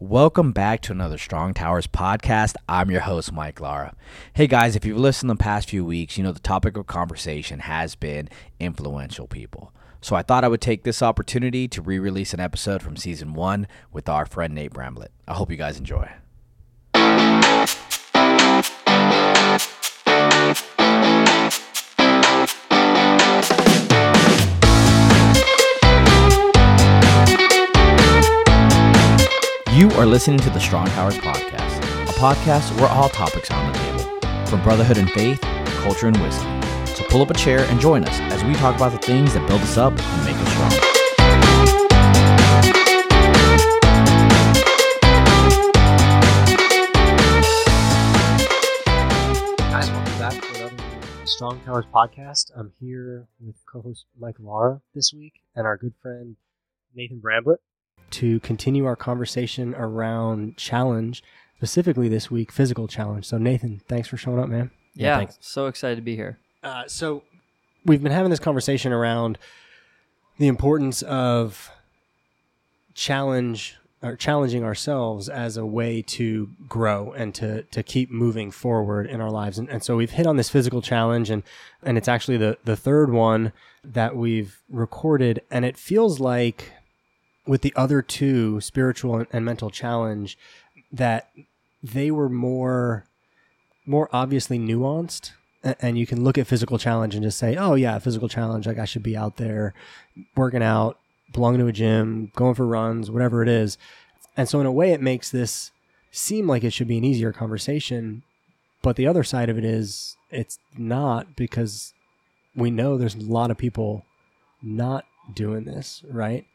Welcome back to another Strong Towers podcast. I'm your host, Mike Lara. Hey guys, if you've listened the past few weeks, you know the topic of conversation has been influential people. So I thought I would take this opportunity to re release an episode from season one with our friend Nate Bramblett. I hope you guys enjoy. You are listening to the Strong Towers Podcast, a podcast where all topics are on the table, from brotherhood and faith, culture and wisdom. So pull up a chair and join us as we talk about the things that build us up and make us strong. Guys, welcome back to another Strong Towers podcast. I'm here with co-host Mike Lara this week and our good friend Nathan Bramblett to continue our conversation around challenge, specifically this week, physical challenge. So Nathan, thanks for showing up, man. Yeah, thanks. so excited to be here. Uh, so we've been having this conversation around the importance of challenge or challenging ourselves as a way to grow and to to keep moving forward in our lives. And, and so we've hit on this physical challenge and and it's actually the the third one that we've recorded and it feels like with the other two spiritual and, mental challenge that they were more more obviously nuanced and you can look at physical challenge and just say, "Oh yeah, physical challenge. Like I should be out there working out, belonging to a gym, going for runs, whatever it is." And so, in a way, it makes this seem like it should be an easier conversation. But the other side of it is, it's not because we know there's a lot of people not doing this, right?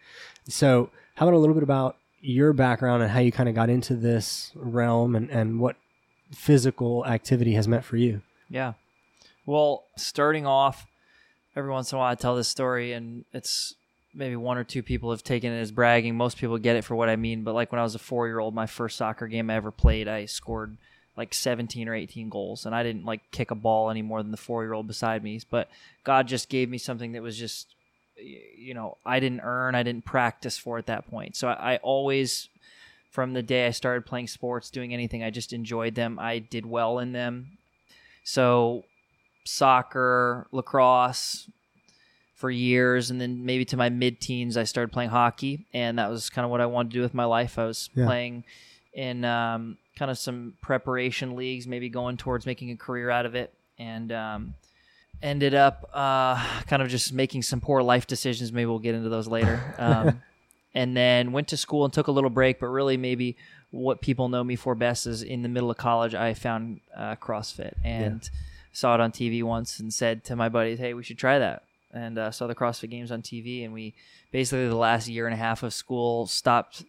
So, how about a little bit about your background and how you kind of got into this realm and, and what physical activity has meant for you? Yeah. Well, starting off, every once in a while I tell this story, and it's maybe one or two people have taken it as bragging. Most people get it for what I mean. But like when I was a four year old, my first soccer game I ever played, I scored like 17 or 18 goals. And I didn't like kick a ball any more than the four year old beside me. But God just gave me something that was just, you know, I didn't earn, I didn't practice for at that point. So I, I always, from the day I started playing sports, doing anything, I just enjoyed them. I did well in them. So soccer, lacrosse for years, and then maybe to my mid teens, I started playing hockey, and that was kind of what I wanted to do with my life. I was Yeah. playing in um, kind of some preparation leagues, maybe going towards making a career out of it, and um, ended up uh, kind of just making some poor life decisions. Maybe we'll get into those later. Um, and then went to school and took a little break, but really maybe what people know me for best is in the middle of college, I found uh, CrossFit and saw it on TV once and said to my buddies, "Hey, we should try that." And uh, saw the CrossFit Games on TV, and we basically the last year and a half of school stopped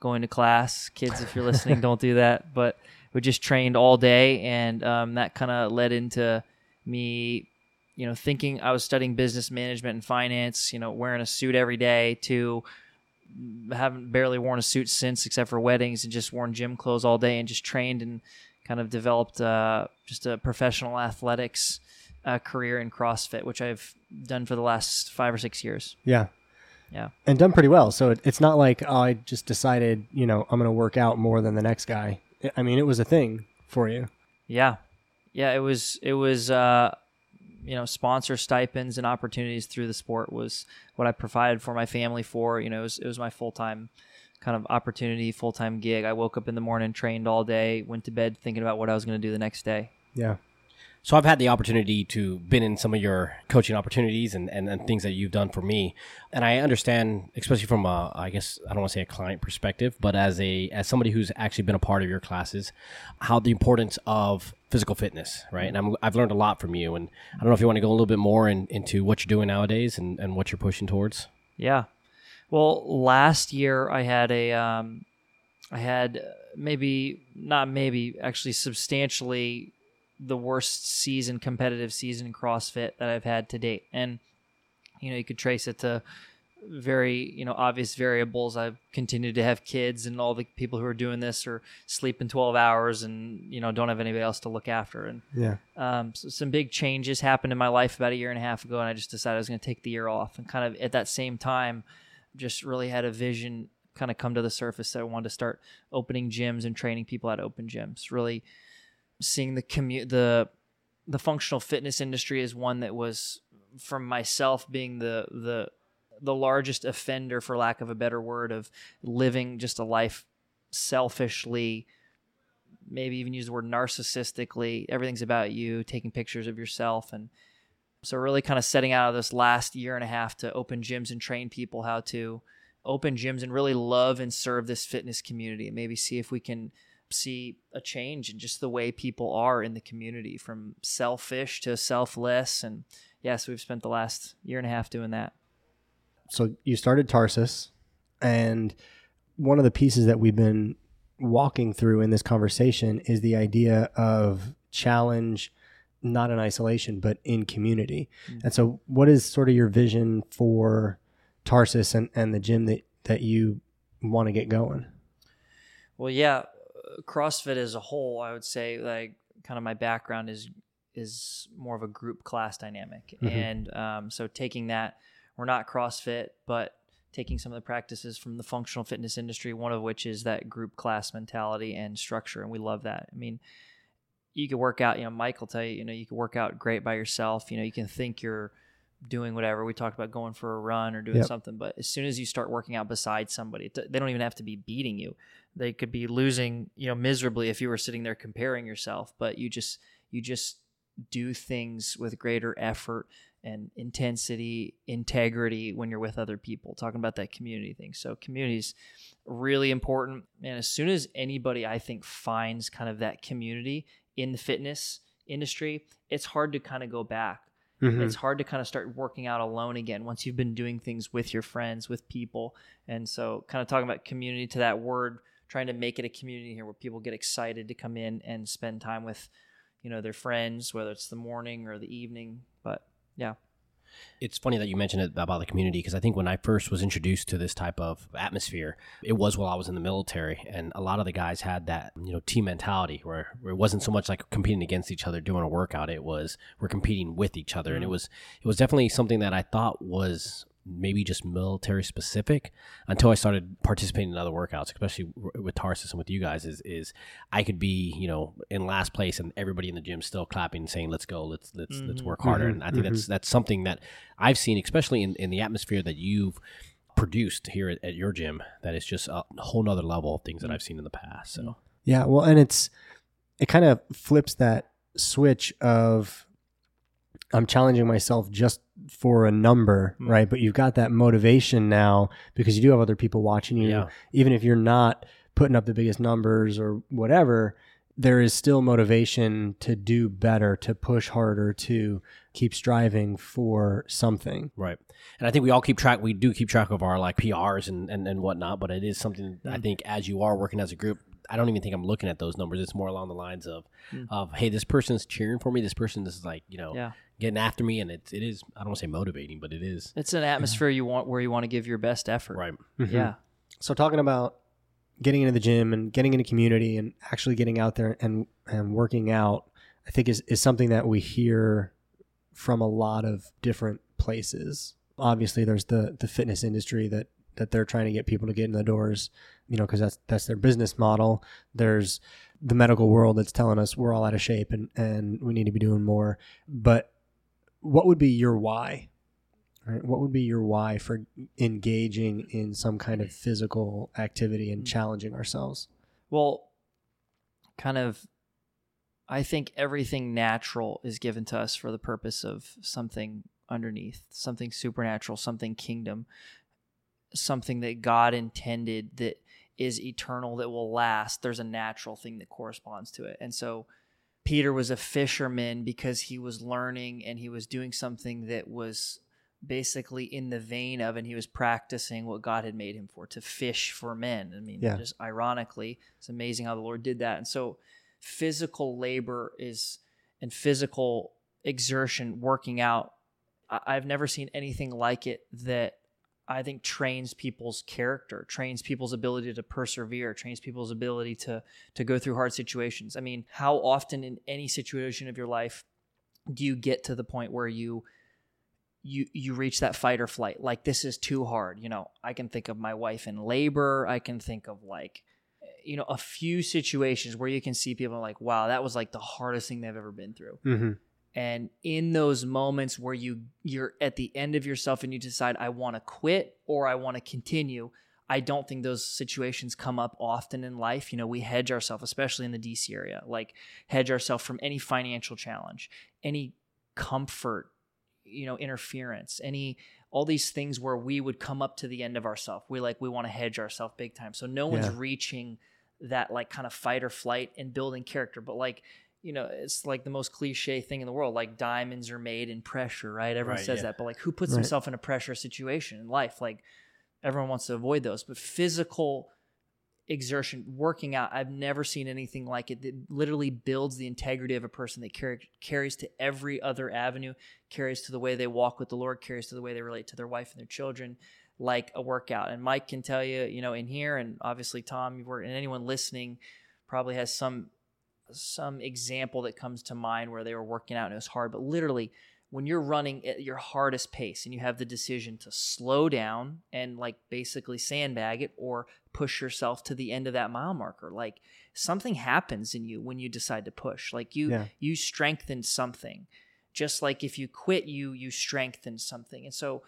going to class. Kids, if you're listening, don't do that. But we just trained all day, and um, that kind of led into me, you know, thinking I was studying business management and finance. You know, wearing a suit every day to haven't barely worn a suit since, except for weddings, and just worn gym clothes all day, and just trained and kind of developed uh, just a professional athletics uh, career in CrossFit, which I've done for the last five or six years. Yeah. Yeah. And done pretty well. So it, it's not like, oh, I just decided, you know, I'm going to work out more than the next guy. I- I mean, it was a thing for you. Yeah, yeah. It was it was uh, you know sponsor stipends and opportunities through the sport was what I provided for my family for. You know, it was, it was my full time kind of opportunity, full time gig. I woke up in the morning, trained all day, went to bed thinking about what I was going to do the next day. Yeah. So I've had the opportunity to been in some of your coaching opportunities and, and, and things that you've done for me, and I understand, especially from a, I guess I don't want to say a client perspective, but as a as somebody who's actually been a part of your classes, how the importance of physical fitness, right? And I'm, I've learned a lot from you, and I don't know if you want to go a little bit more in, into what you're doing nowadays and, and what you're pushing towards. Yeah. Well, last year I had a, um, I had uh, maybe not maybe actually substantially the worst season, competitive season in CrossFit that I've had to date, and you know you could trace it to very you know obvious variables. I've continued to have kids, and all the people who are doing this are sleeping twelve hours, and you know don't have anybody else to look after, and Yeah. um, so some big changes happened in my life about a year and a half ago, and I just decided I was going to take the year off. And kind of at that same time, just really had a vision kind of come to the surface that I wanted to start opening gyms and training people at open gyms. Really seeing the commu- the the functional fitness industry is one that was from myself being the the the largest offender for lack of a better word of living just a life selfishly maybe even use the word narcissistically. Everything's about you taking pictures of yourself. And so really kind of setting out of this last year and a half to open gyms and train people how to open gyms and really love and serve this fitness community and maybe see if we can see a change in just the way people are in the community from selfish to selfless. And yes yeah, so we've spent the last year and a half doing that so you started tarsus and one of the pieces that we've been walking through in this conversation is the idea of challenge not in isolation but in community mm-hmm. and so what is sort of your vision for tarsus and, and the gym that, that you want to get going well yeah CrossFit as a whole, I would say like kind of my background is is more of a group class dynamic, mm-hmm. and um, so taking that, we're not CrossFit, but taking some of the practices from the functional fitness industry, one of which is that group class mentality and structure, and we love that. I mean, you can work out. You know, Mike will tell you. You know, you can work out great by yourself. You know, you can think you're doing whatever. We talked about going for a run or doing yep. something, but as soon as you start working out beside somebody, they don't even have to be beating you. They could be losing, you know, miserably if you were sitting there comparing yourself, but you just you just do things with greater effort and intensity, integrity when you're with other people. Talking about that community thing. So community is really important. And as soon as anybody I think finds kind of that community in the fitness industry, it's hard to kind of go back Mm-hmm. It's hard to kind of start working out alone again once you've been doing things with your friends, with people. And so, kind of talking about community to that word, trying to make it a community here where people get excited to come in and spend time with, you know, their friends, whether it's the morning or the evening. Yeah. It's funny that you mentioned it about the community because I think when I first was introduced to this type of atmosphere, it was while I was in the military, and a lot of the guys had that you know team mentality where, where it wasn't so much like competing against each other doing a workout; it was we're competing with each other, mm-hmm. and it mm. was it was definitely something that I thought was maybe just military specific until I started participating in other workouts, especially with Tarsus and with you guys. Is is I could be you know in last place and everybody in the gym still clapping, saying "Let's go, let's let's mm-hmm. let's work harder." Mm-hmm. And I think mm-hmm. that's that's something that I've seen, especially in in the atmosphere that you've produced here at, at your gym. That is just a whole nother level of things that mm. I've seen in the past. So yeah, well, and it's it kind of flips that switch of I'm challenging myself just for a number, mm. right? But you've got that motivation now because you do have other people watching you. Yeah. Even if you're not putting up the biggest numbers or whatever, there is still motivation to do better, to push harder, to keep striving for something. Right. And I think we all keep track, we do keep track of our like PRs and, and, and whatnot, but it is something mm. I think as you are working as a group, I don't even think I'm looking at those numbers. It's more along the lines of, mm. of hey, this person's cheering for me. This person is like, you know, yeah getting after me, and it it is I don't want to say motivating, but it is. It's an atmosphere you want where you want to give your best effort. Right. Mm-hmm. Yeah. So talking about getting into the gym and getting into community and actually getting out there and and working out, I think is is something that we hear from a lot of different places. Obviously, there's the the fitness industry that that they're trying to get people to get in the doors, you know, because that's that's their business model. There's the medical world that's telling us we're all out of shape and and we need to be doing more. But what would be your why? Right? What would be your why for engaging in some kind of physical activity and mm. challenging ourselves? Well, kind of, I think everything natural is given to us for the purpose of something underneath, something supernatural, something kingdom, something that God intended that is eternal, that will last. There's a natural thing that corresponds to it. And so, Peter was a fisherman because he was learning and he was doing something that was basically in the vein of and he was practicing what God had made him for to fish for men. I mean, yeah. just ironically, it's amazing how the Lord did that. And so physical labor is and physical exertion working out I've never seen anything like it that I think trains people's character, trains people's ability to persevere, trains people's ability to to go through hard situations. I mean, how often in any situation of your life do you get to the point where you you you reach that fight or flight like this is too hard you know i can think of my wife in labor i can think of like you know a few situations where you can see people like wow that was like the hardest thing they've ever been through Mm-hmm. And in those moments where you you're at the end of yourself and you decide i want to quit or i want to continue i don't think those situations come up often in life. You know we hedge ourselves especially in the dc area like hedge ourselves from any financial challenge any comfort you know interference any all these things where we would come up to the end of ourselves we like we want to hedge ourselves big time. So no one's reaching that like kind of fight or flight and building character. But like you know it's like the most cliche thing in the world like diamonds are made in pressure right everyone Right, says yeah. that but like who puts Right. himself in a pressure situation in life like everyone wants to avoid those but physical exertion working out i've never seen anything like it that literally builds the integrity of a person that carry, carries to every other avenue carries to the way they walk with the lord carries to the way they relate to their wife and their children like a workout and mike can tell you you know in here and obviously tom you've worked and anyone listening probably has some some example that comes to mind where they were working out and it was hard but literally when you're running at your hardest pace and you have the decision to slow down and like basically sandbag it or push yourself to the end of that mile marker like something happens in you when you decide to push. Like you Yeah. you strengthen something. Just like if you quit you you strengthen something. And so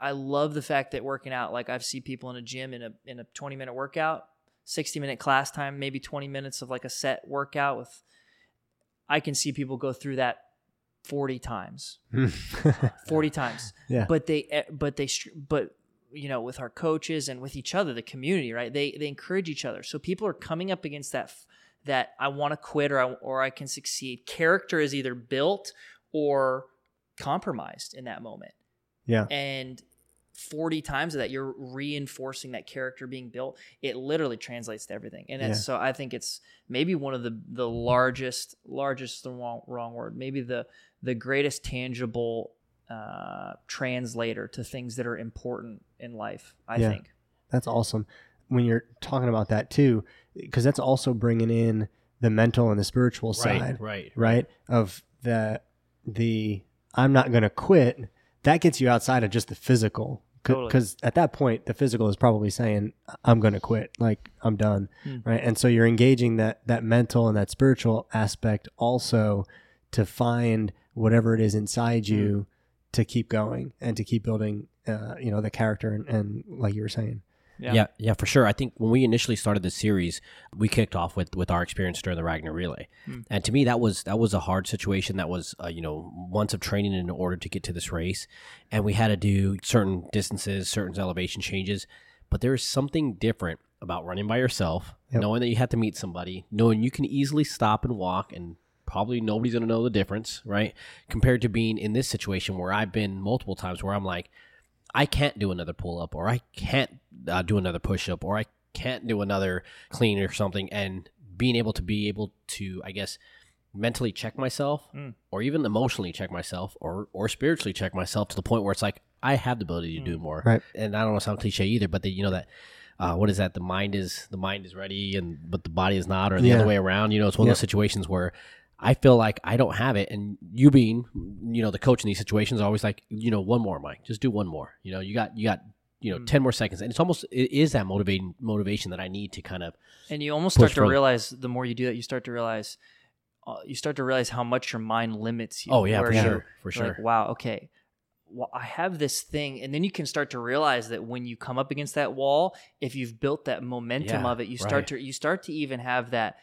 i love the fact that working out like i've seen people in a gym in a in a 20 minute workout 60 minute class time maybe 20 minutes of like a set workout with i can see people go through that 40 times. 40 times. Yeah. but they eh, but they but you know with our coaches and with each other the community right? They they encourage each other. So people are coming up against that that i want to quit or I, or I can succeed. Character is either built or compromised in that moment. Yeah. and 40 times of that you're reinforcing that character being built it literally translates to everything and Yeah. so i think it's maybe one of the the largest largest the wrong, wrong word maybe the the greatest tangible uh translator to things that are important in life i Yeah. think That's awesome. When you're talking about that too, because that's also bringing in the mental and the spiritual side, right, right? Of the the I'm not going to quit. That gets you outside of just the physical, Totally. because at that point the physical is probably saying I'm going to quit, like I'm done, Hmm. right? And so you're engaging that that mental and that spiritual aspect also to find whatever it is inside Hmm. you to keep going and to keep building, uh, you know, the character and, and like you were saying. Yeah. yeah, for sure. I think when we initially started this series, we kicked off with with our experience during the Ragnar Relay, and to me that was that was a hard situation. That was uh, you know months of training in order to get to this race, and we had to do certain distances, certain elevation changes. But there is something different about running by yourself, Yep. knowing that you have to meet somebody, knowing you can easily stop and walk, and probably nobody's going to know the difference, right? Compared to being in this situation where I've been multiple times where I'm like. I can't do another pull up, or I can't uh, do another push up, or I can't do another clean or something, and being able to be able to, I guess, mentally check myself, Mm. or even emotionally check myself, or or spiritually check myself to the point where it's like I have the ability to do more. Right. And I don't want to sound cliche either, but the, you know that. Uh, what is that? The mind is the mind is ready, and but the body is not, or the Yeah. other way around. You know, it's one Yep. of those situations where I feel like I don't have it, and you being, you know, the coach in these situations, are always like, you know, one more, Mike, just do one more. You know, you got, you got, you know, Mm. ten more seconds, and it's almost it is that motivating motivation that I need to kind of, and you almost start to realize the more you do that you start to realize uh, you start to realize how much your mind limits you oh yeah, for sure, for sure, Like, wow, okay. Well, I have this thing, and then you can start to realize that when you come up against that wall, if you've built that momentum Yeah, of it, you start right. to you start to even have that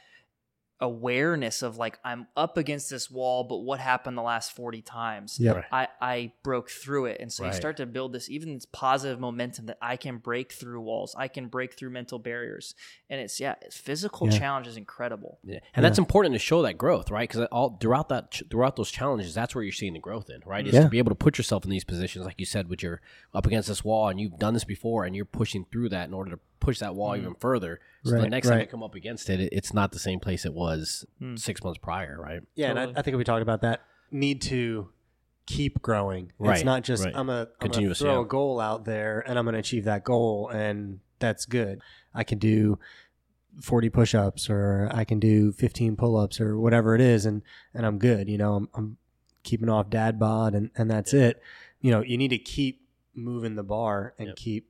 awareness of like I'm up against this wall, but what happened the last forty times? Yeah, Right. I I broke through it, and so you start to build this even this positive momentum that I can break through walls, I can break through mental barriers, and it's yeah, it's physical Yeah. challenge is incredible. Yeah. And that's important to show that growth, right? Because all throughout that throughout those challenges, that's where you're seeing the growth in, right? Is Yeah. to be able to put yourself in these positions, like you said, with your up against this wall, and you've done this before, and you're pushing through that in order to push that wall even further. So the Right, next time you come up against it, it, it's not the same place it was Hmm. six months prior, right? Yeah, and I, I think we talked about that need to keep growing. It's not just right. I'm a I'm gonna Continuous, throw yeah. a goal out there and I'm going to achieve that goal and that's good. I can do 40 push-ups or I can do 15 pull-ups or whatever it is and and I'm good, you know. I'm, I'm keeping off dad bod and and that's it. you know, you need to keep moving the bar and Yep. keep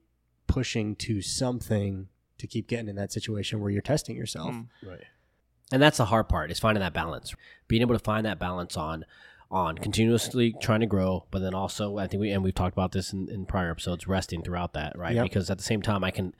pushing to something to keep getting in that situation where you're testing yourself. Mm. Right. And that's the hard part is finding that balance. Being able to find that balance on on continuously trying to grow, but then also I think we and we've talked about this in, in prior episodes, resting throughout that, right? Yep. Because at the same time I can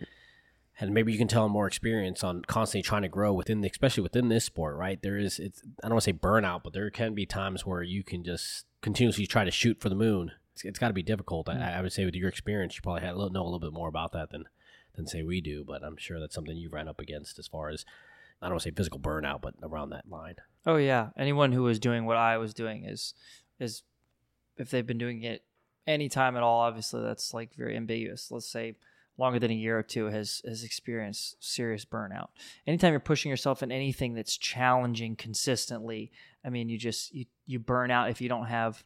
and maybe you can tell more experience on constantly trying to grow within the especially within this sport, right? There is it's I don't want to say burnout, but there can be times where you can just continuously try to shoot for the moon. It's, it's got to be difficult. I, mm. I would say with your experience, you probably had a little, know a little bit more about that than than say we do, but I'm sure that's something you ran up against as far as I don't want to say physical burnout, but around that line. Oh yeah, anyone who was doing what I was doing is is if they've been doing it any time at all, obviously that's like very ambiguous. Let's say longer than a year or two has has experienced serious burnout. Anytime you're pushing yourself in anything that's challenging consistently, I mean, you just you you burn out if you don't have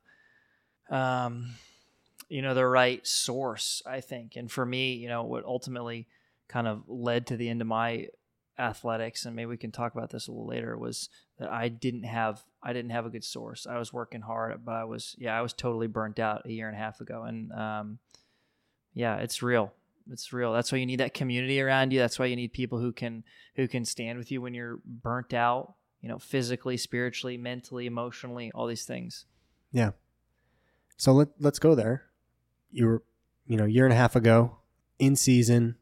um you know the right source, I think. And for me, you know, what ultimately kind of led to the end of my athletics and maybe we can talk about this a little later was that I didn't have I didn't have a good source. I was working hard, but I was yeah, I was totally burnt out a year and a half ago. And um, yeah, it's real. It's real. That's why you need that community around you. That's why you need people who can who can stand with you when you're burnt out, you know, physically, spiritually, mentally, emotionally, all these things. Yeah. So let let's go there. You were, you know, a year and a half ago, in season,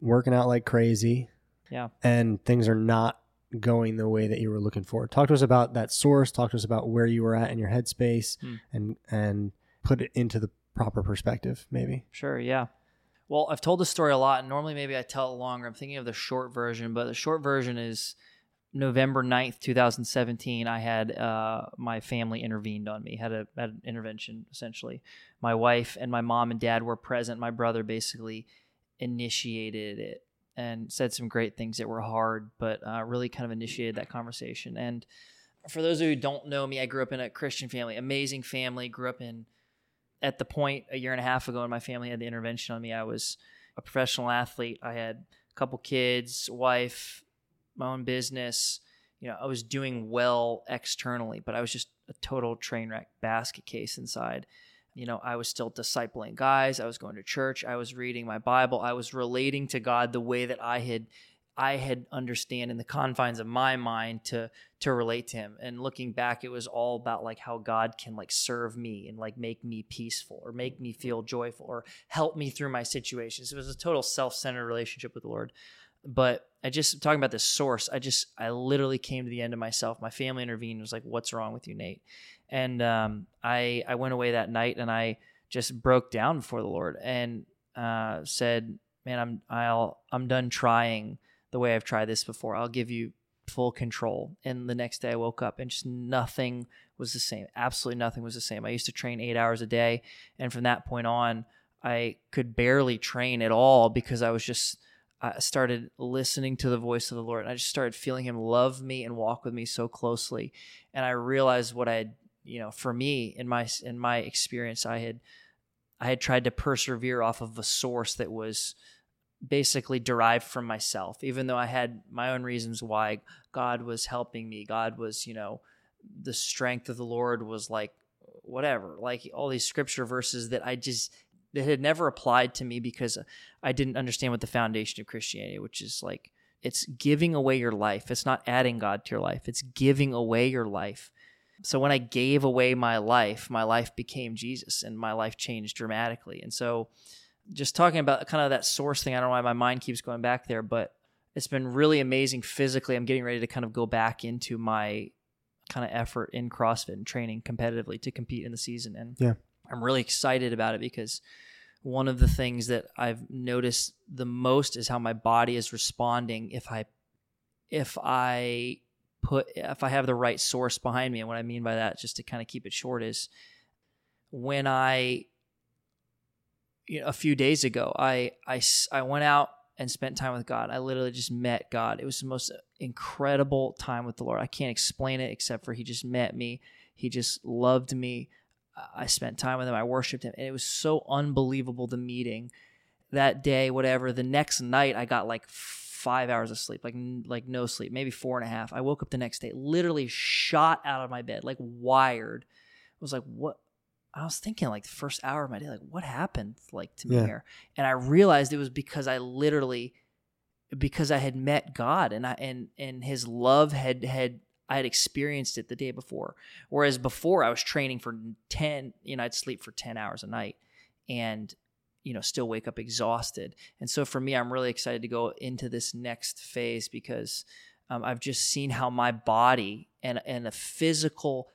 working out like crazy. Yeah. And things are not going the way that you were looking for. Talk to us about that source. Talk to us about where you were at in your headspace, Hmm. and and put it into the proper perspective. Maybe. Sure, yeah. Well, I've told this story a lot, and normally maybe I tell it longer. I'm thinking of the short version, but the short version is November 9th, 2017. I had uh, my family intervened on me, had, a, had an intervention essentially. My wife and my mom and dad were present. My brother basically initiated it and said some great things that were hard, but uh, really kind of initiated that conversation. And for those who don't know me, I grew up in a Christian family, amazing family, grew up in at the point a year and a half ago when my family had the intervention on me, I was a professional athlete. I had a couple kids, wife, my own business. You know, I was doing well externally, but I was just a total train wreck basket case inside. You know, I was still discipling guys. I was going to church. I was reading my Bible. I was relating to God the way that I had I had understand in the confines of my mind to to relate to him. And looking back, it was all about like how God can like serve me and like make me peaceful or make me feel joyful or help me through my situations. It was a total self-centered relationship with the Lord. But I just talking about this source, I just I literally came to the end of myself. My family intervened was like, What's wrong with you, Nate? And um, I I went away that night and I just broke down before the Lord and uh, said, Man, I'm I'll I'm done trying the way I've tried this before. I'll give you full control. And the next day I woke up and just nothing was the same. Absolutely nothing was the same. I used to train eight hours a day. And from that point on, I could barely train at all because I was just, I started listening to the voice of the Lord. And I just started feeling Him love me and walk with me so closely. And I realized what I had, you know, for me in my in my experience, I had I had tried to persevere off of a source that was basically derived from myself even though i had my own reasons why god was helping me god was you know the strength of the lord was like whatever like all these scripture verses that i just that had never applied to me because i didn't understand what the foundation of christianity which is like it's giving away your life it's not adding god to your life it's giving away your life so when i gave away my life my life became jesus and my life changed dramatically and so just talking about kind of that source thing. I don't know why my mind keeps going back there, but it's been really amazing physically. I'm getting ready to kind of go back into my kind of effort in CrossFit and training competitively to compete in the season. And Yeah. I'm really excited about it because one of the things that I've noticed the most is how my body is responding if I if I put if I have the right source behind me. And what I mean by that, just to kind of keep it short, is when I you know, a few days ago, I I I went out and spent time with God. I literally just met God. It was the most incredible time with the Lord. I can't explain it except for He just met me. He just loved me. I spent time with Him. I worshiped Him. And it was so unbelievable the meeting that day, whatever. The next night, I got like five hours of sleep, like like no sleep, maybe four and a half. I woke up the next day, literally shot out of my bed, like wired. I was like, what? I was thinking like the first hour of my day, like what happened like to me Yeah. here? And I realized it was because I literally because I had met God and I and and his love had had I had experienced it the day before. Whereas before I was training for 10, you know, I'd sleep for 10 hours a night and you know, still wake up exhausted. And so for me, I'm really excited to go into this next phase because um, I've just seen how my body and and a physical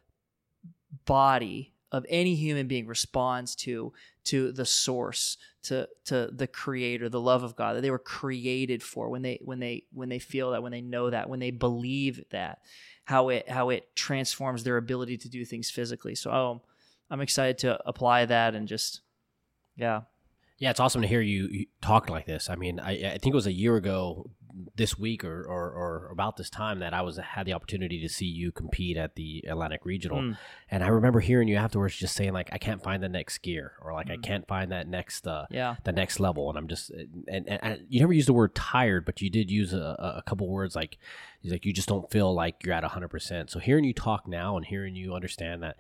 body of any human being responds to to the source to to the creator the love of god that they were created for when they when they when they feel that when they know that when they believe that how it how it transforms their ability to do things physically so um, i'm excited to apply that and just yeah Yeah, it's awesome to hear you, you talk like this. I mean, I, I think it was a year ago this week or, or, or about this time that I was had the opportunity to see you compete at the Atlantic Regional, Mm. and I remember hearing you afterwards just saying like, I can't find the next gear or like I Mm. can't find that next uh, yeah the next level, and I'm just and, and, and you never used the word tired, but you did use a- a couple words like like you just don't feel like you're at 100. percent So hearing you talk now and hearing you understand that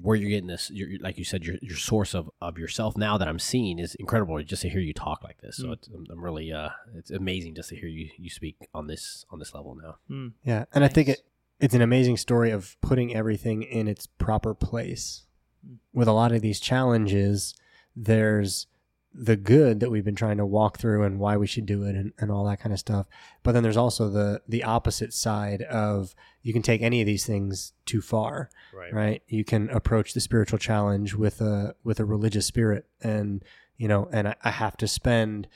where you're getting this, your, like you said, your, your source of, of yourself now that I'm seeing is incredible. Just to hear you talk like this, so Mm. it's, I'm, I'm really uh, it's amazing just to hear you you speak on this on this level now. Mm. Yeah, and I think it it's an amazing story of putting everything in its proper place. Mm. With a lot of these challenges, there's the good that we've been trying to walk through and why we should do it and, and all that kind of stuff. But then there's also the the opposite side of you can take any of these things too far Right. right you can approach the spiritual challenge with a with a religious spirit and you know and I, I have to spend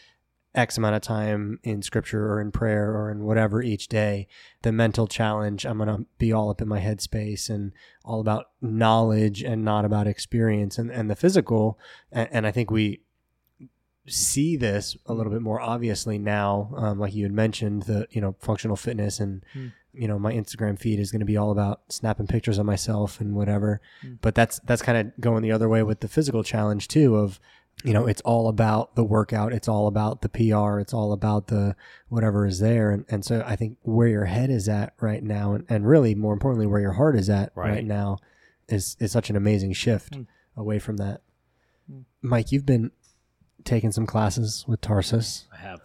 x amount of time in scripture or in prayer or in whatever each day the mental challenge i'm going to be all up in my headspace and all about knowledge and not about experience and and the physical and, and i think we see this a little bit more obviously now um, like you had mentioned the you know functional fitness and Hmm. you know my instagram feed is going to be all about snapping pictures of myself and whatever Hmm. but that's that's kind of going the other way with the physical challenge too of you know it's all about the workout it's all about the pr it's all about the whatever is there and, and so i think where your head is at right now and, and really more importantly where your heart is at right, Right. now is is such an amazing shift Hmm. away from that Hmm. mike you've been taking some classes with tarsus I have.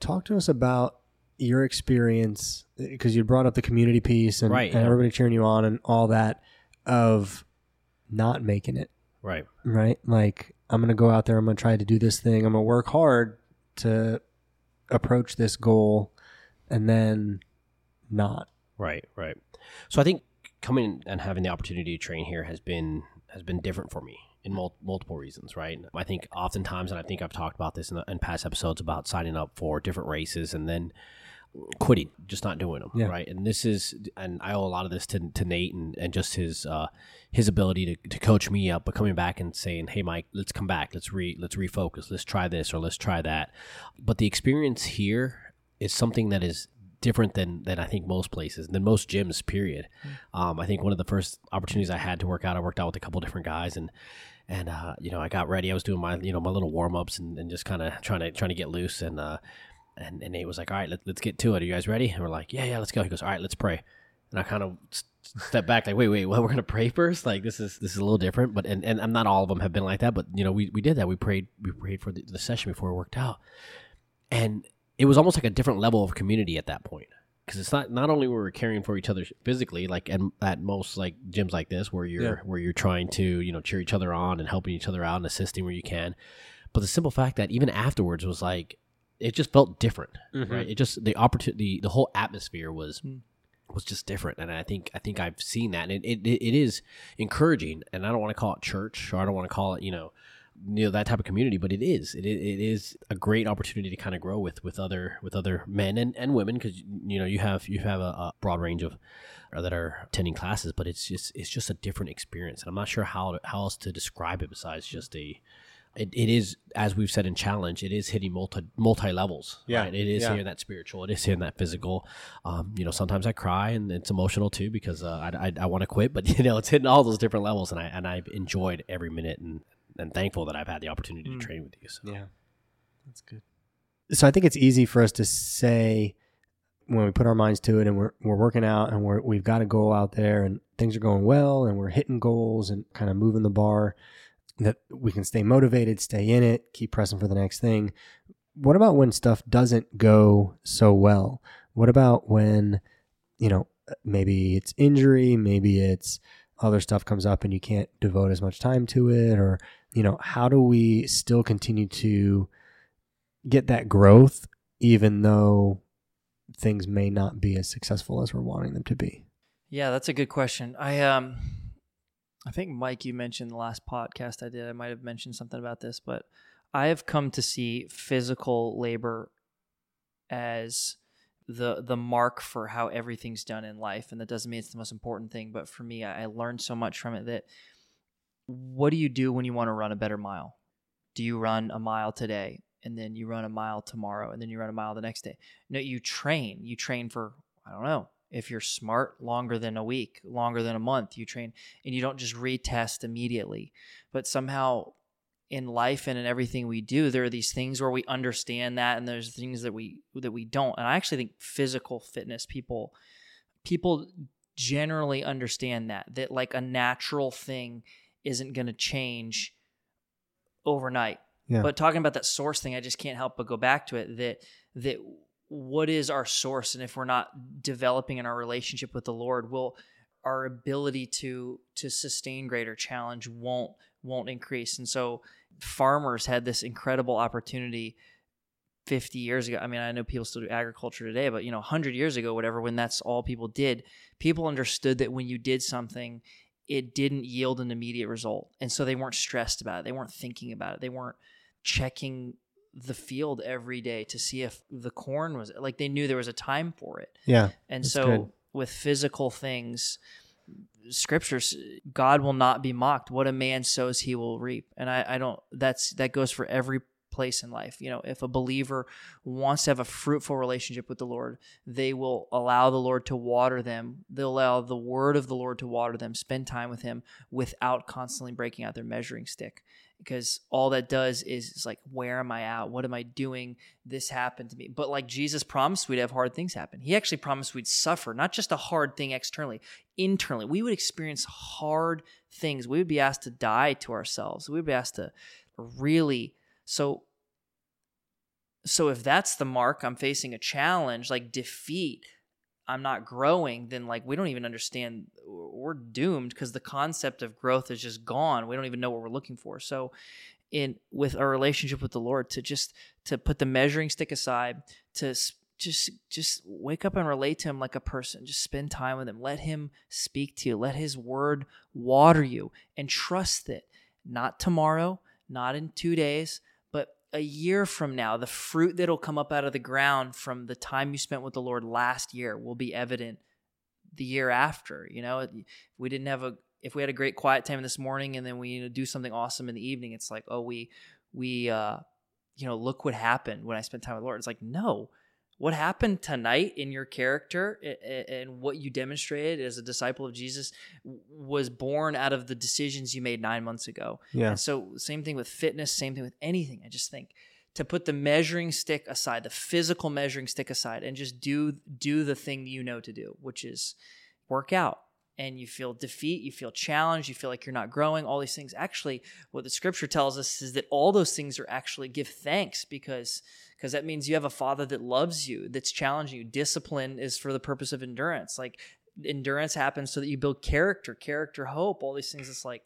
talk to us about your experience because you brought up the community piece and, Right, and yeah. everybody cheering you on and all that of not making it Right. right like i'm gonna go out there i'm gonna try to do this thing i'm gonna work hard to approach this goal and then not Right, right. So I think coming and having the opportunity to train here has been has been different for me in mul- multiple reasons. Right. I think oftentimes, and I think I've talked about this in, the, in past episodes about signing up for different races and then quitting, just not doing them. Yeah. Right. And this is, and I owe a lot of this to, to Nate and, and just his uh, his ability to, to coach me up, but coming back and saying, "Hey, Mike, let's come back. Let's re let's refocus. Let's try this or let's try that." But the experience here is something that is different than than I think most places, than most gyms. Period. Um, I think one of the first opportunities I had to work out, I worked out with a couple different guys, and and uh, you know I got ready. I was doing my you know my little warm ups and, and just kind of trying to trying to get loose. And uh, and, and Nate was like, "All right, let, let's get to it. Are you guys ready?" And we're like, "Yeah, yeah, let's go." He goes, "All right, let's pray." And I kind of step back, like, "Wait, wait, well, we're gonna pray first? Like this is this is a little different." But and and I'm not all of them have been like that, but you know we we did that. We prayed we prayed for the, the session before it worked out, and it was almost like a different level of community at that point. Because it's not not only were we caring for each other physically like at, at most like gyms like this where you're Yeah. where you're trying to you know cheer each other on and helping each other out and assisting where you can. But the simple fact that even afterwards was like it just felt different mm-hmm. right? It just the opportunity the whole atmosphere was hmm. was just different. And i think i think i've seen that. And it, it, it is encouraging. And i don't want to call it church or i don't want to call it you know you know that type of community but it is it, it is a great opportunity to kind of grow with with other with other men and, and women because you know you have you have a, a broad range of uh, that are attending classes but it's just it's just a different experience and i'm not sure how to, how else to describe it besides just a it, it is as we've said in challenge it is hitting multi multi levels Yeah, right? it is yeah. hitting that spiritual it is hitting that physical um, you know sometimes i cry and it's emotional too because uh, i, I, I want to quit but you know it's hitting all those different levels and i and i've enjoyed every minute and and thankful that i've had the opportunity to hmm. train with you so Yeah, that's good. So I think it's easy for us to say when we put our minds to it and we're we're working out and we're we've got a goal out there and things are going well and we're hitting goals and kind of moving the bar that we can stay motivated, stay in it, keep pressing for the next thing. What about when stuff doesn't go so well? What about when, you know, maybe it's injury, maybe it's other stuff comes up and you can't devote as much time to it or, you know, how do we still continue to get that growth even though things may not be as successful as we're wanting them to be? Yeah, that's a good question. I um I think Mike you mentioned the last podcast I did. I might have mentioned something about this, but I have come to see physical labor as the the mark for how everything's done in life and that doesn't mean it's the most important thing but for me I, learned so much from it that what do you do when you want to run a better mile? Do you run a mile today and then you run a mile tomorrow and then you run a mile the next day? No you train. You train for i don't know if you're smart longer than a week longer than a month you train and you don't just retest immediately. But somehow in life and in everything we do there are these things where we understand that and there's things that we that we don't. And i actually think physical fitness people people generally understand that that like a natural thing isn't going to change overnight. Yeah. but talking about that source thing i just can't help but go back to it that that what is our source? And if we're not developing in our relationship with the lord will our ability to to sustain greater challenge won't won't increase. And so farmers had this incredible opportunity 50 years ago. I mean i know people still do agriculture today but you know 100 years ago whatever when that's all people did people understood that when you did something it didn't yield an immediate result and so they weren't stressed about it they weren't thinking about it they weren't checking the field every day to see if the corn was like they knew there was a time for it Yeah. and so good. with physical things, scriptures, God will not be mocked. What a man sows, he will reap. And I, I don't that's that goes for every place in life. You know, if a believer wants to have a fruitful relationship with the Lord, they will allow the Lord to water them. They'll allow the word of the Lord to water them, spend time with him without constantly breaking out their measuring stick. Because all that does is, is like, where am I at? What am I doing? This happened to me. But like Jesus promised we'd have hard things happen. He actually promised we'd suffer, not just a hard thing externally, internally. We would experience hard things. We would be asked to die to ourselves. We would be asked to really so so if that's the mark i'm facing a challenge like defeat i'm not growing then like we don't even understand we're doomed because the concept of growth is just gone. We don't even know what we're looking for. So in with our relationship with the lord to just to put the measuring stick aside to just just wake up and relate to him like a person. Just spend time with him. Let him speak to you. Let his word water you and trust that not tomorrow not in 2 days a year from now the fruit that'll come up out of the ground from the time you spent with the Lord last year will be evident the year after you know? If we didn't have a if we had a great quiet time this morning and then we you know, do something awesome in the evening it's like oh we we uh you know look what happened when i spent time with the lord. It's like no what happened tonight in your character and what you demonstrated as a disciple of jesus was born out of the decisions you made nine months ago Yeah. and so same thing with fitness same thing with anything i just think to put the measuring stick aside the physical measuring stick aside and just do do the thing you know to do which is work out and you feel defeat, you feel challenged, you feel like you're not growing, all these things. Actually, what the scripture tells us is that all those things are actually give thanks because because that means you have a father that loves you, that's challenging you. Discipline is for the purpose of endurance. Like endurance happens so that you build character, character, hope, all these things. It's like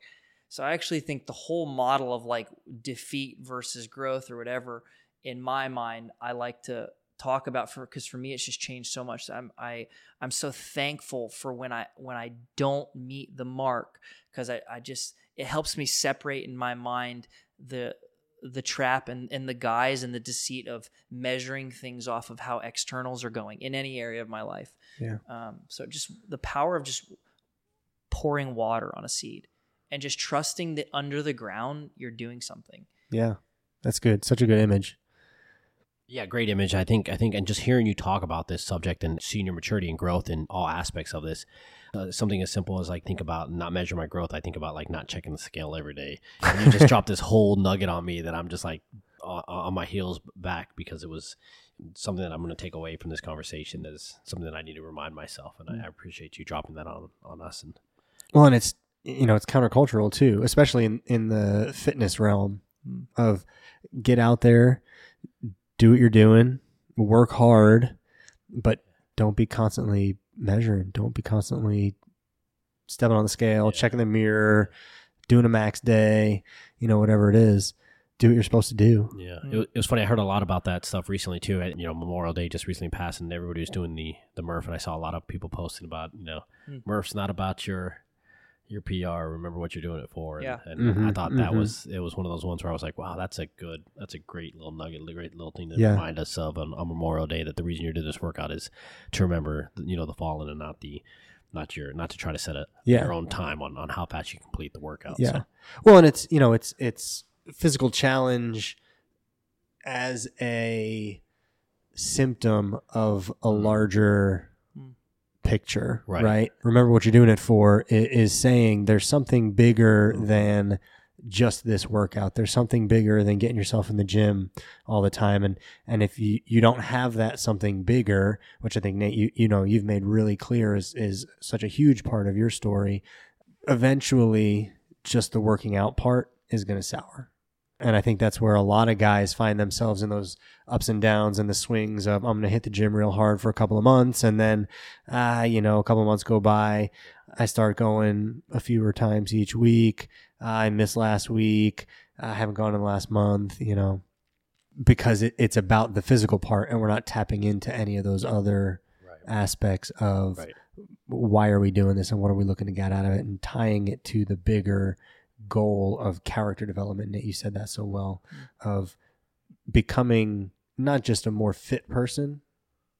so I actually think the whole model of like defeat versus growth or whatever, in my mind, I like to talk about for because for me it's just changed so much. I'm I I'm so thankful for when I when I don't meet the mark because I, I just it helps me separate in my mind the the trap and, and the guise and the deceit of measuring things off of how externals are going in any area of my life. Yeah. Um, so just the power of just pouring water on a seed and just trusting that under the ground you're doing something. Yeah. That's good. Such a good image. Yeah, great image. I think I think and just hearing you talk about this subject and seeing your maturity and growth in all aspects of this. Uh, something as simple as like think about not measure my growth. I think about like not checking the scale every day. And you just dropped this whole nugget on me that I'm just like on, on my heels back because it was something that I'm going to take away from this conversation is something that I need to remind myself, and I, I appreciate you dropping that on on us. And Well, and it's you know it's countercultural too, especially in in the fitness realm of get out there, do what you're doing, work hard, but don't be constantly measuring. Don't be constantly stepping on the scale, Yeah. checking the mirror, doing a max day, you know, whatever it is. Do what you're supposed to do. yeah, it, it was funny. I heard a lot about that stuff recently too. At, you know, Memorial Day just recently passed, and everybody was doing the the Murph, and I saw a lot of people posting about you know, Mm. Murph's not about your your PR. Remember what you're doing it for. And, Yeah. and I Mhm, thought that mhm. was it was one of those ones where I was like, wow, that's a good, that's a great little nugget, a great little thing to Yeah. remind us of on, on Memorial Day that the reason you're doing this workout is to remember, you know, the fallen and not the not your not to try to set a Yeah. your own time on, on how fast you complete the workout. Yeah. So, Well, and it's you know it's it's physical challenge as a symptom of a larger Mm. Picture, Right. right. Remember what you're doing it for is saying there's something bigger mm-hmm. than just this workout. There's something bigger than getting yourself in the gym all the time. And and if you, you don't have that something bigger, which I think Nate, you you know, you've made really clear is is such a huge part of your story, eventually just the working out part is going to sour. And I think that's where a lot of guys find themselves in those ups and downs and the swings of I'm going to hit the gym real hard for a couple of months and then ah you know a couple of months go by I start going a fewer times each week. I missed last week. I haven't gone in the last month, you know, because it, it's about the physical part and we're not tapping into any of those other right. aspects of Right. why are we doing this and what are we looking to get out of it and tying it to the bigger goal of character development. Nate, you said that so well of becoming not just a more fit person,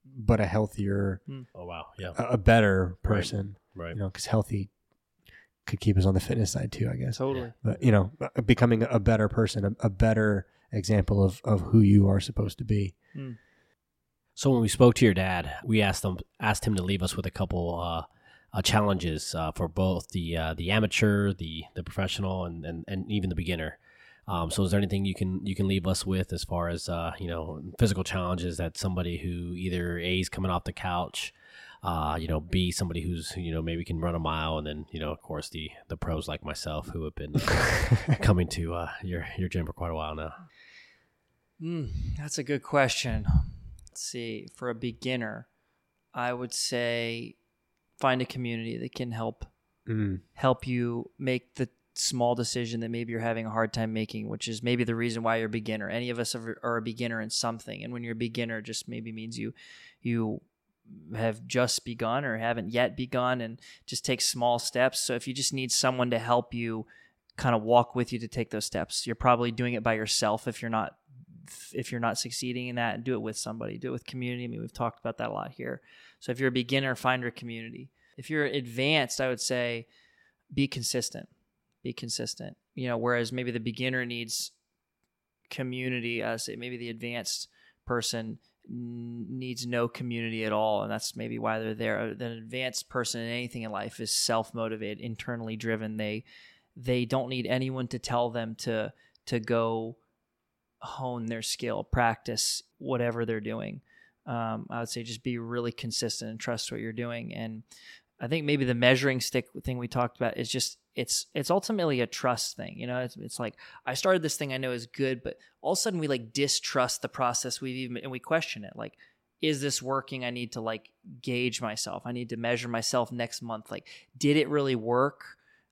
but a healthier, Oh wow. Yeah. a, a better person, Right. you know, because healthy could keep us on the fitness side too, I guess. Totally. But, you know, becoming a better person, a, a better example of, of who you are supposed to be. So when we spoke to your dad, we asked him asked him to leave us with a couple uh, uh, challenges uh, for both the uh, the amateur, the the professional, and, and, and even the beginner. Um, so is there anything you can you can leave us with as far as uh, you know physical challenges that somebody who either a is coming off the couch, uh, you know, b somebody who's you know maybe can run a mile, and then you know of course the the pros like myself who have been coming to uh, your your gym for quite a while now. Mm, that's a good question. Let's see. For a beginner, I would say find a community that can help Mm. help you make the small decision that maybe you're having a hard time making, which is maybe the reason why you're a beginner. Any of us are, are a beginner in something, and when you're a beginner, it just maybe means you you have just begun or haven't yet begun, and just take small steps. So if you just need someone to help you, kind of walk with you to take those steps, you're probably doing it by yourself if you're not if you're not succeeding in that. And do it with somebody. Do it with community. I mean, we've talked about that a lot here. So if you're a beginner, find your community. If you're advanced, I would say be consistent. Be consistent. You know, whereas maybe the beginner needs community, I say maybe the advanced person needs no community at all, and that's maybe why they're there. Uh, The advanced person in anything in life is self motivated, internally driven. They they don't need anyone to tell them to to go hone their skill, practice whatever they're doing. Um, I would say just be really consistent and trust what you're doing. And I think maybe the measuring stick thing we talked about is just it's it's ultimately a trust thing. You know, it's, it's like I started this thing I know is good, but all of a sudden we like distrust the process we've even and we question it. Like, is this working? I need to like gauge myself. I need to measure myself next month. Like, did it really work?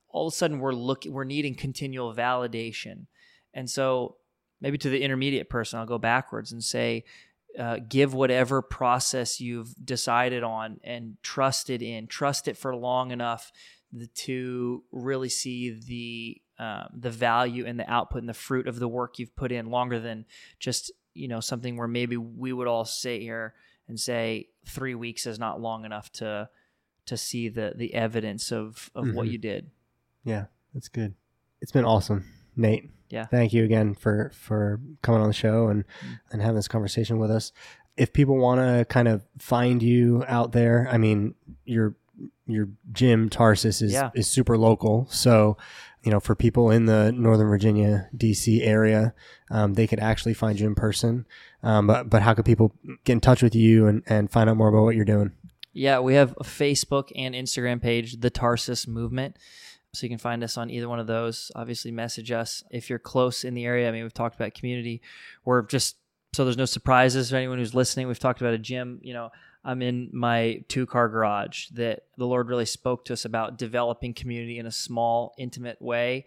All of a sudden we're looking we're needing continual validation. And so maybe to the intermediate person, I'll go backwards and say, uh, give whatever process you've decided on and trust it in. Trust it for long enough to really see the um, the value and the output and the fruit of the work you've put in longer than just you know something where maybe we would all sit here and say three weeks is not long enough to to see the the evidence of of what Mhm. you did. Yeah, that's good. It's been awesome, Nate. Yeah. Thank you again for for coming on the show and and having this conversation with us. If people want to kind of find you out there, I mean, you're your gym Tarsus is Yeah. is super local. So, you know, for people in the Northern Virginia DC area, um, they could actually find you in person. Um, but but how could people get in touch with you and, and find out more about what you're doing? Yeah, we have a Facebook and Instagram page, the Tarsus Movement. So you can find us on either one of those. Obviously, message us if you're close in the area. I mean, we've talked about community. We're just so there's no surprises for anyone who's listening. We've talked about a gym. You know, I'm in my two car garage that the Lord really spoke to us about developing community in a small, intimate way.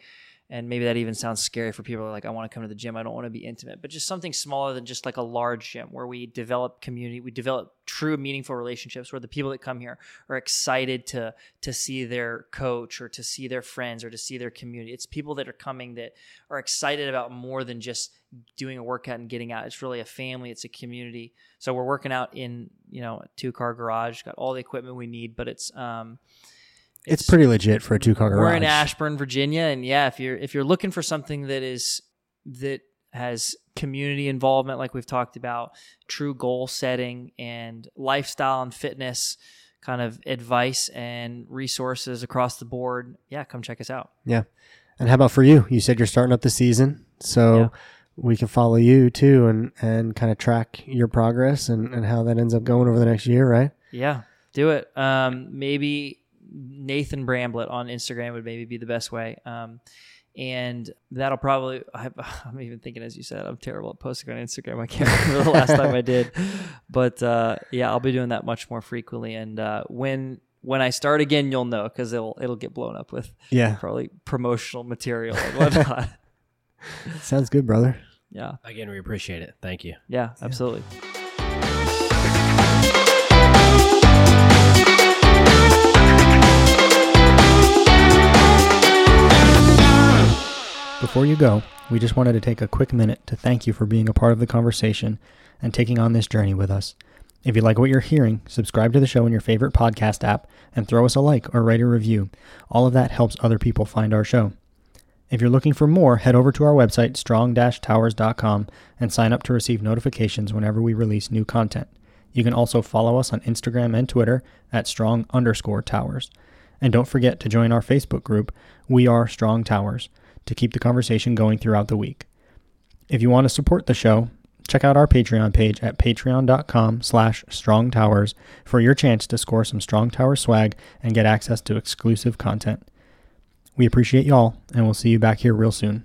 And maybe that even sounds scary for people like, I want to come to the gym. I don't want to be intimate, but just something smaller than just like a large gym where we develop community. We develop true, meaningful relationships where the people that come here are excited to to see their coach or to see their friends or to see their community. It's people that are coming that are excited about more than just doing a workout and getting out. It's really a family. It's a community. So we're working out in you know a two car garage. Got all the equipment we need, but it's um, It's, pretty legit for a two car garage. we're in Ashburn, Virginia, and yeah, if you're if you're looking for something that is that has community involvement, like we've talked about, true goal setting and lifestyle and fitness kind of advice and resources across the board, yeah, come check us out. Yeah. And how about for you? You said you're starting up the season, so Yeah. we can follow you too and and kind of track your progress and and how that ends up going over the next year, right? Yeah, do it. Um, maybe Nathan Bramblett on Instagram would maybe be the best way. Um, and that'll probably, I, I'm even thinking, as you said, I'm terrible at posting on Instagram. I can't remember the last time I did. But uh, yeah, I'll be doing that much more frequently. And uh, when when I start again, you'll know because it'll it'll get blown up with Yeah. probably promotional material and whatnot. Sounds good, brother. yeah, Again, we appreciate it. Thank you. yeah, absolutely. Before you go, we just wanted to take a quick minute to thank you for being a part of the conversation and taking on this journey with us. If you like what you're hearing, subscribe to the show in your favorite podcast app and throw us a like or write a review. All of that helps other people find our show. If you're looking for more, head over to our website, strong-towers.com, and sign up to receive notifications whenever we release new content. You can also follow us on Instagram and Twitter at strong underscore towers. And don't forget to join our Facebook group, We Are Strong Towers, to keep the conversation going throughout the week. If you want to support the show, check out our Patreon page at patreon.com slash strongtowers for your chance to score some Strong Tower swag and get access to exclusive content. We appreciate y'all, and we'll see you back here real soon.